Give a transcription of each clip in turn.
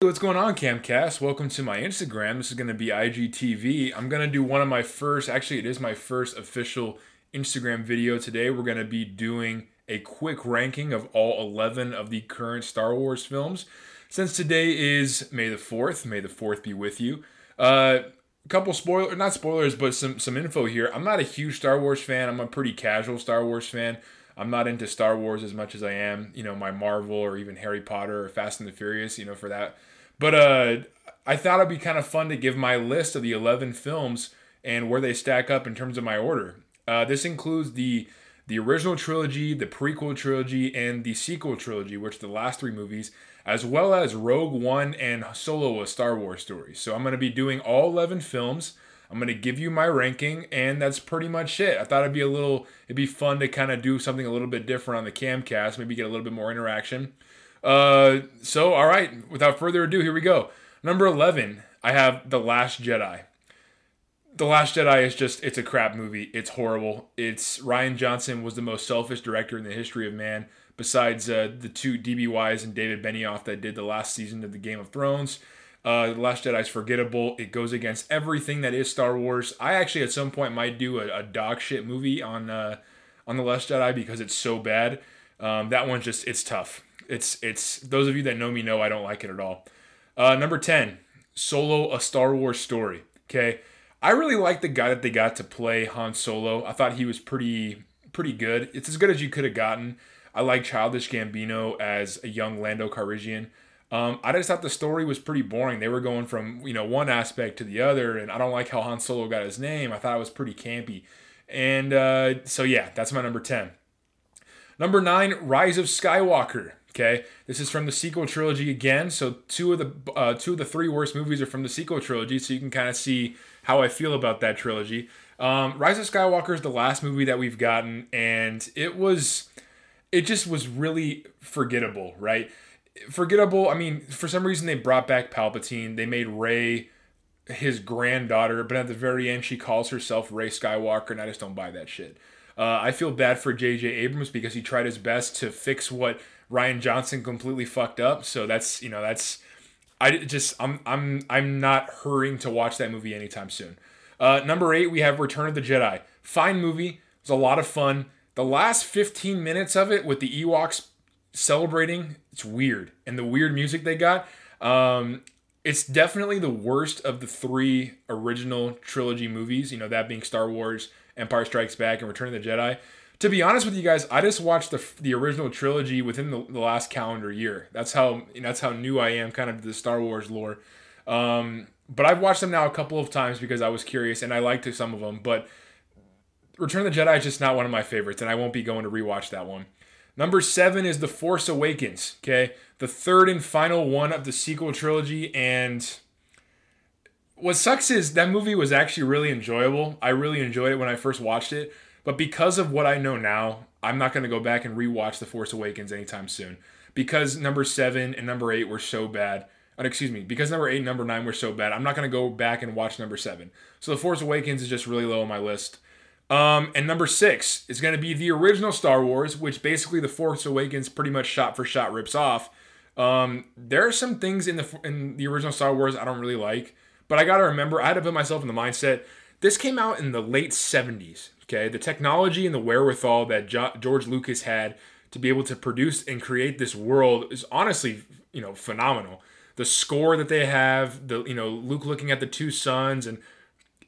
What's going on, Camcast? Welcome to my Instagram. This is going to be IGTV. I'm going to do one of my first, actually, it is my first official Instagram video today. We're going to be doing a quick ranking of all 11 of the current Star Wars films. Since today is May the 4th, May the 4th be with you. Uh, a couple spoilers, not spoilers, but some, some info here. I'm not a huge Star Wars fan. I'm a pretty casual Star Wars fan. I'm not into Star Wars as much as I am, you know, my Marvel or even Harry Potter or Fast and the Furious, you know, for that. But uh, I thought it'd be kind of fun to give my list of the 11 films and where they stack up in terms of my order. Uh, this includes the the original trilogy, the prequel trilogy, and the sequel trilogy, which the last three movies, as well as Rogue One and Solo, a Star Wars story. So I'm going to be doing all 11 films. I'm to give you my ranking, and that's pretty much it. I thought it'd be a little, it'd be fun to kind of do something a little bit different on the Camcast, maybe get a little bit more interaction. Uh, so, all right, without further ado, here we go. Number 11, I have The Last Jedi. The Last Jedi is just, it's a crap movie. It's horrible. It's Rian Johnson was the most selfish director in the history of man, besides uh, the two D.B. Weiss and David Benioff that did the last season of the Game of Thrones. Uh, Last Jedi is forgettable. It goes against everything that is Star Wars. I actually at some point might do a, a dog shit movie on uh, on the Last Jedi because it's so bad. Um, that one's just it's tough. It's it's those of you that know me know I don't like it at all. Uh, number ten, Solo: A Star Wars Story. Okay, I really like the guy that they got to play Han Solo. I thought he was pretty pretty good. It's as good as you could have gotten. I like Childish Gambino as a young Lando Calrissian. Um, I just thought the story was pretty boring. They were going from you know one aspect to the other, and I don't like how Han Solo got his name. I thought it was pretty campy, and uh, so yeah, that's my number ten. Number nine, Rise of Skywalker. Okay, this is from the sequel trilogy again. So two of the uh, two of the three worst movies are from the sequel trilogy. So you can kind of see how I feel about that trilogy. Um, Rise of Skywalker is the last movie that we've gotten, and it was, it just was really forgettable, right? Forgettable. I mean, for some reason they brought back Palpatine. They made Rey his granddaughter, but at the very end she calls herself Rey Skywalker, and I just don't buy that shit. Uh, I feel bad for J.J. Abrams because he tried his best to fix what Rian Johnson completely fucked up. So that's you know that's I just I'm I'm I'm not hurrying to watch that movie anytime soon. Uh, number eight, we have Return of the Jedi. Fine movie. It was a lot of fun. The last 15 minutes of it with the Ewoks celebrating. It's weird, and the weird music they got. Um, it's definitely the worst of the three original trilogy movies. You know, that being Star Wars, Empire Strikes Back, and Return of the Jedi. To be honest with you guys, I just watched the the original trilogy within the, the last calendar year. That's how that's how new I am, kind of the Star Wars lore. Um, but I've watched them now a couple of times because I was curious and I liked some of them. But Return of the Jedi is just not one of my favorites, and I won't be going to rewatch that one. Number seven is The Force Awakens, okay? The third and final one of the sequel trilogy. And what sucks is that movie was actually really enjoyable. I really enjoyed it when I first watched it. But because of what I know now, I'm not going to go back and rewatch The Force Awakens anytime soon. Because number seven and number eight were so bad. Uh, excuse me, because number eight and number nine were so bad, I'm not going to go back and watch number seven. So The Force Awakens is just really low on my list. Um, and number six is going to be the original Star Wars, which basically The Force Awakens pretty much shot for shot rips off. Um, there are some things in the in the original Star Wars I don't really like, but I got to remember I had to put myself in the mindset. This came out in the late '70s. Okay, the technology and the wherewithal that jo- George Lucas had to be able to produce and create this world is honestly, you know, phenomenal. The score that they have, the you know, Luke looking at the two suns and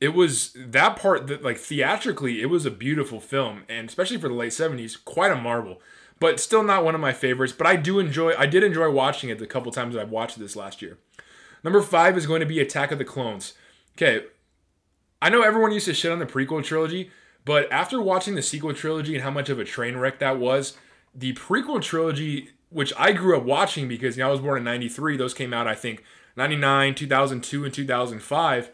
it was that part that like theatrically it was a beautiful film and especially for the late 70s quite a marvel. But still not one of my favorites but i do enjoy i did enjoy watching it the couple times that i've watched this last year. Number five is going to be attack of the clones. Okay i know everyone used to shit on the prequel trilogy but after watching the sequel trilogy and how much of a train wreck that was the prequel trilogy which i grew up watching because you know, i was born in 93 those came out i think 99 2002 and 2005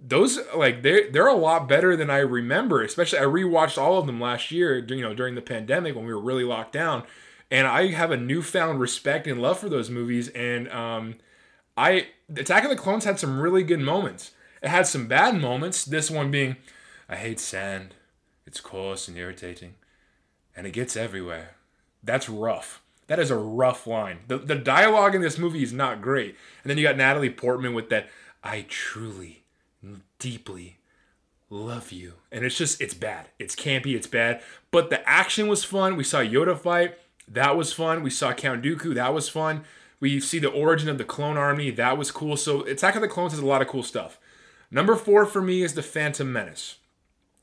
those like they they're a lot better than I remember. Especially I rewatched all of them last year, you know, during the pandemic when we were really locked down, and I have a newfound respect and love for those movies. And um, I Attack of the Clones had some really good moments. It had some bad moments. This one being, I hate sand. It's coarse and irritating, and it gets everywhere. That's rough. That is a rough line. The, the dialogue in this movie is not great. And then you got Natalie Portman with that, I truly, deeply love you. And it's just, it's bad. It's campy, it's bad. But the action was fun. We saw Yoda fight. That was fun. We saw Count Dooku. That was fun. We see the origin of the clone army. That was cool. So Attack of the Clones has a lot of cool stuff. Number four for me is The Phantom Menace.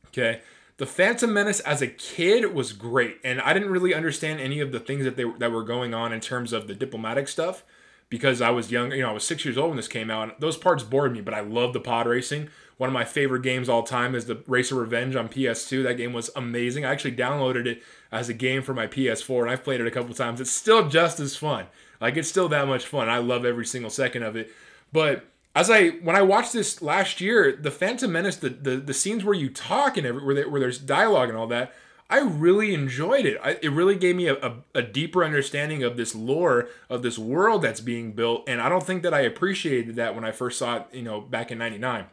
Okay. The Phantom Menace as a kid was great, and I didn't really understand any of the things that they that were going on in terms of the diplomatic stuff because I was young. You know, I was six years old when this came out. And Those parts bored me, but I love the pod racing. One of my favorite games all time is the Racer Revenge on PS2. That game was amazing. I actually downloaded it as a game for my PS4, and I've played it a couple times. It's still just as fun. Like it's still that much fun. I love every single second of it. But as I when I watched this last year, the Phantom Menace, the the, the scenes where you talk and every, where, they, where there's dialogue and all that, I really enjoyed it. I, it really gave me a, a, a, deeper understanding of this lore of this world that's being built, and I don't think that I appreciated that when I first saw it, you know, back in '99.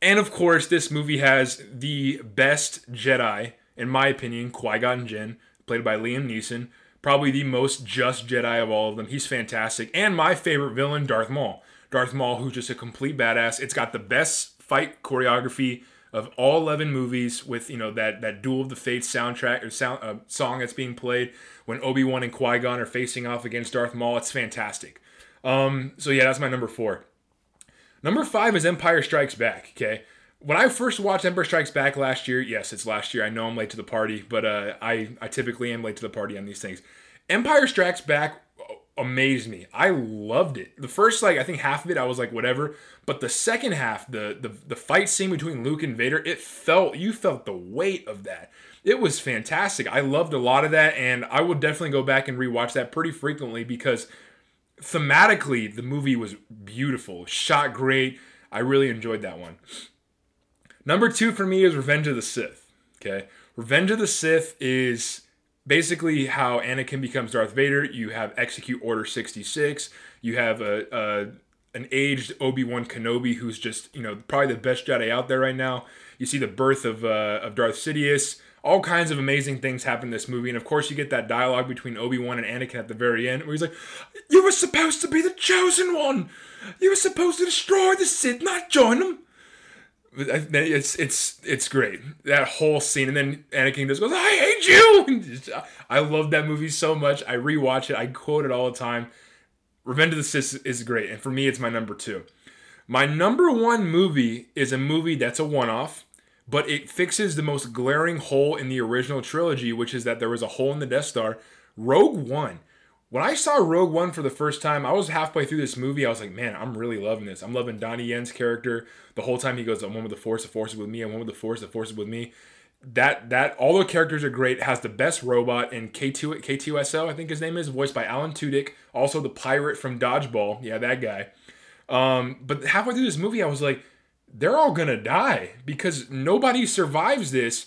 And of course, this movie has the best Jedi, in my opinion, Qui Gon Jinn, played by Liam Neeson, probably the most just Jedi of all of them. He's fantastic, and my favorite villain, Darth Maul. Darth Maul, who's just a complete badass. It's got the best fight choreography of all 11 movies with you know that that duel of the fates soundtrack or sound uh, song that's being played when obi-wan and qui-gon are facing off against darth maul it's fantastic. Um, so yeah that's my number four. Number five is empire strikes back okay? When i first watched empire strikes back last year yes it's last year i know i'm late to the party but uh, i i typically am late to the party on these things. Empire strikes back amazed me. I loved it. The first like I think half of it I was like whatever, but the second half, the the the fight scene between Luke and Vader, it felt you felt the weight of that. It was fantastic. I loved a lot of that and I will definitely go back and rewatch that pretty frequently because thematically the movie was beautiful, shot great. I really enjoyed that one. Number 2 for me is Revenge of the Sith. Okay? Revenge of the Sith is basically how Anakin becomes Darth Vader. You have Execute Order 66. You have a, a an aged Obi Wan Kenobi who's just you know probably the best Jedi out there right now. You see the birth of uh, of Darth Sidious. All kinds of amazing things happen in this movie, and of course you get that dialogue between Obi Wan and Anakin at the very end, where he's like, "You were supposed to be the chosen one. You were supposed to destroy the Sith, not join them." It's it's it's great that whole scene, and then Anakin just goes, "I hate you." I love that movie so much. I rewatch it. I quote it all the time. Revenge of the Sith is great, and for me, it's my number two. My number one movie is a movie that's a one-off, but it fixes the most glaring hole in the original trilogy, which is that there was a hole in the Death Star. Rogue One when I saw Rogue One for the first time, I was halfway through this movie. I was like, man, I'm really loving this. I'm loving Donnie Yen's character. The whole time he goes, I'm one with the Force, the Force is with me. I'm one with the Force, the Force is with me. That that all the characters are great. Has the best robot in K2 K2SO, I think his name is, voiced by Alan Tudyk. Also the pirate from Dodgeball. Yeah, that guy. Um, but halfway through this movie, I was like, they're all gonna die because nobody survives this.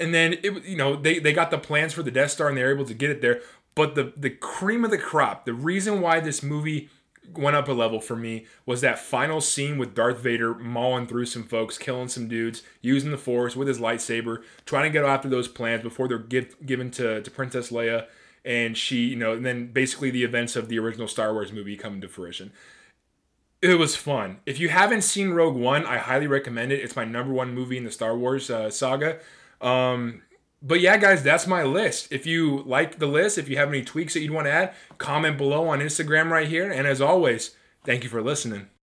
And then it, you know, they, they got the plans for the Death Star and they're able to get it there. But the the cream of the crop, the reason why this movie went up a level for me was that final scene with Darth Vader mauling through some folks, killing some dudes, using the Force with his lightsaber, trying to get after those plans before they're give, given to, to Princess Leia. And she, you know, and then basically the events of the original Star Wars movie come to fruition. It was fun. If you haven't seen Rogue One, I highly recommend it. It's my number one movie in the Star Wars uh, saga. Um, but yeah, guys, that's my list. If you like the list, if you have any tweaks that you'd want to add, comment below on Instagram right here. And as always, thank you for listening.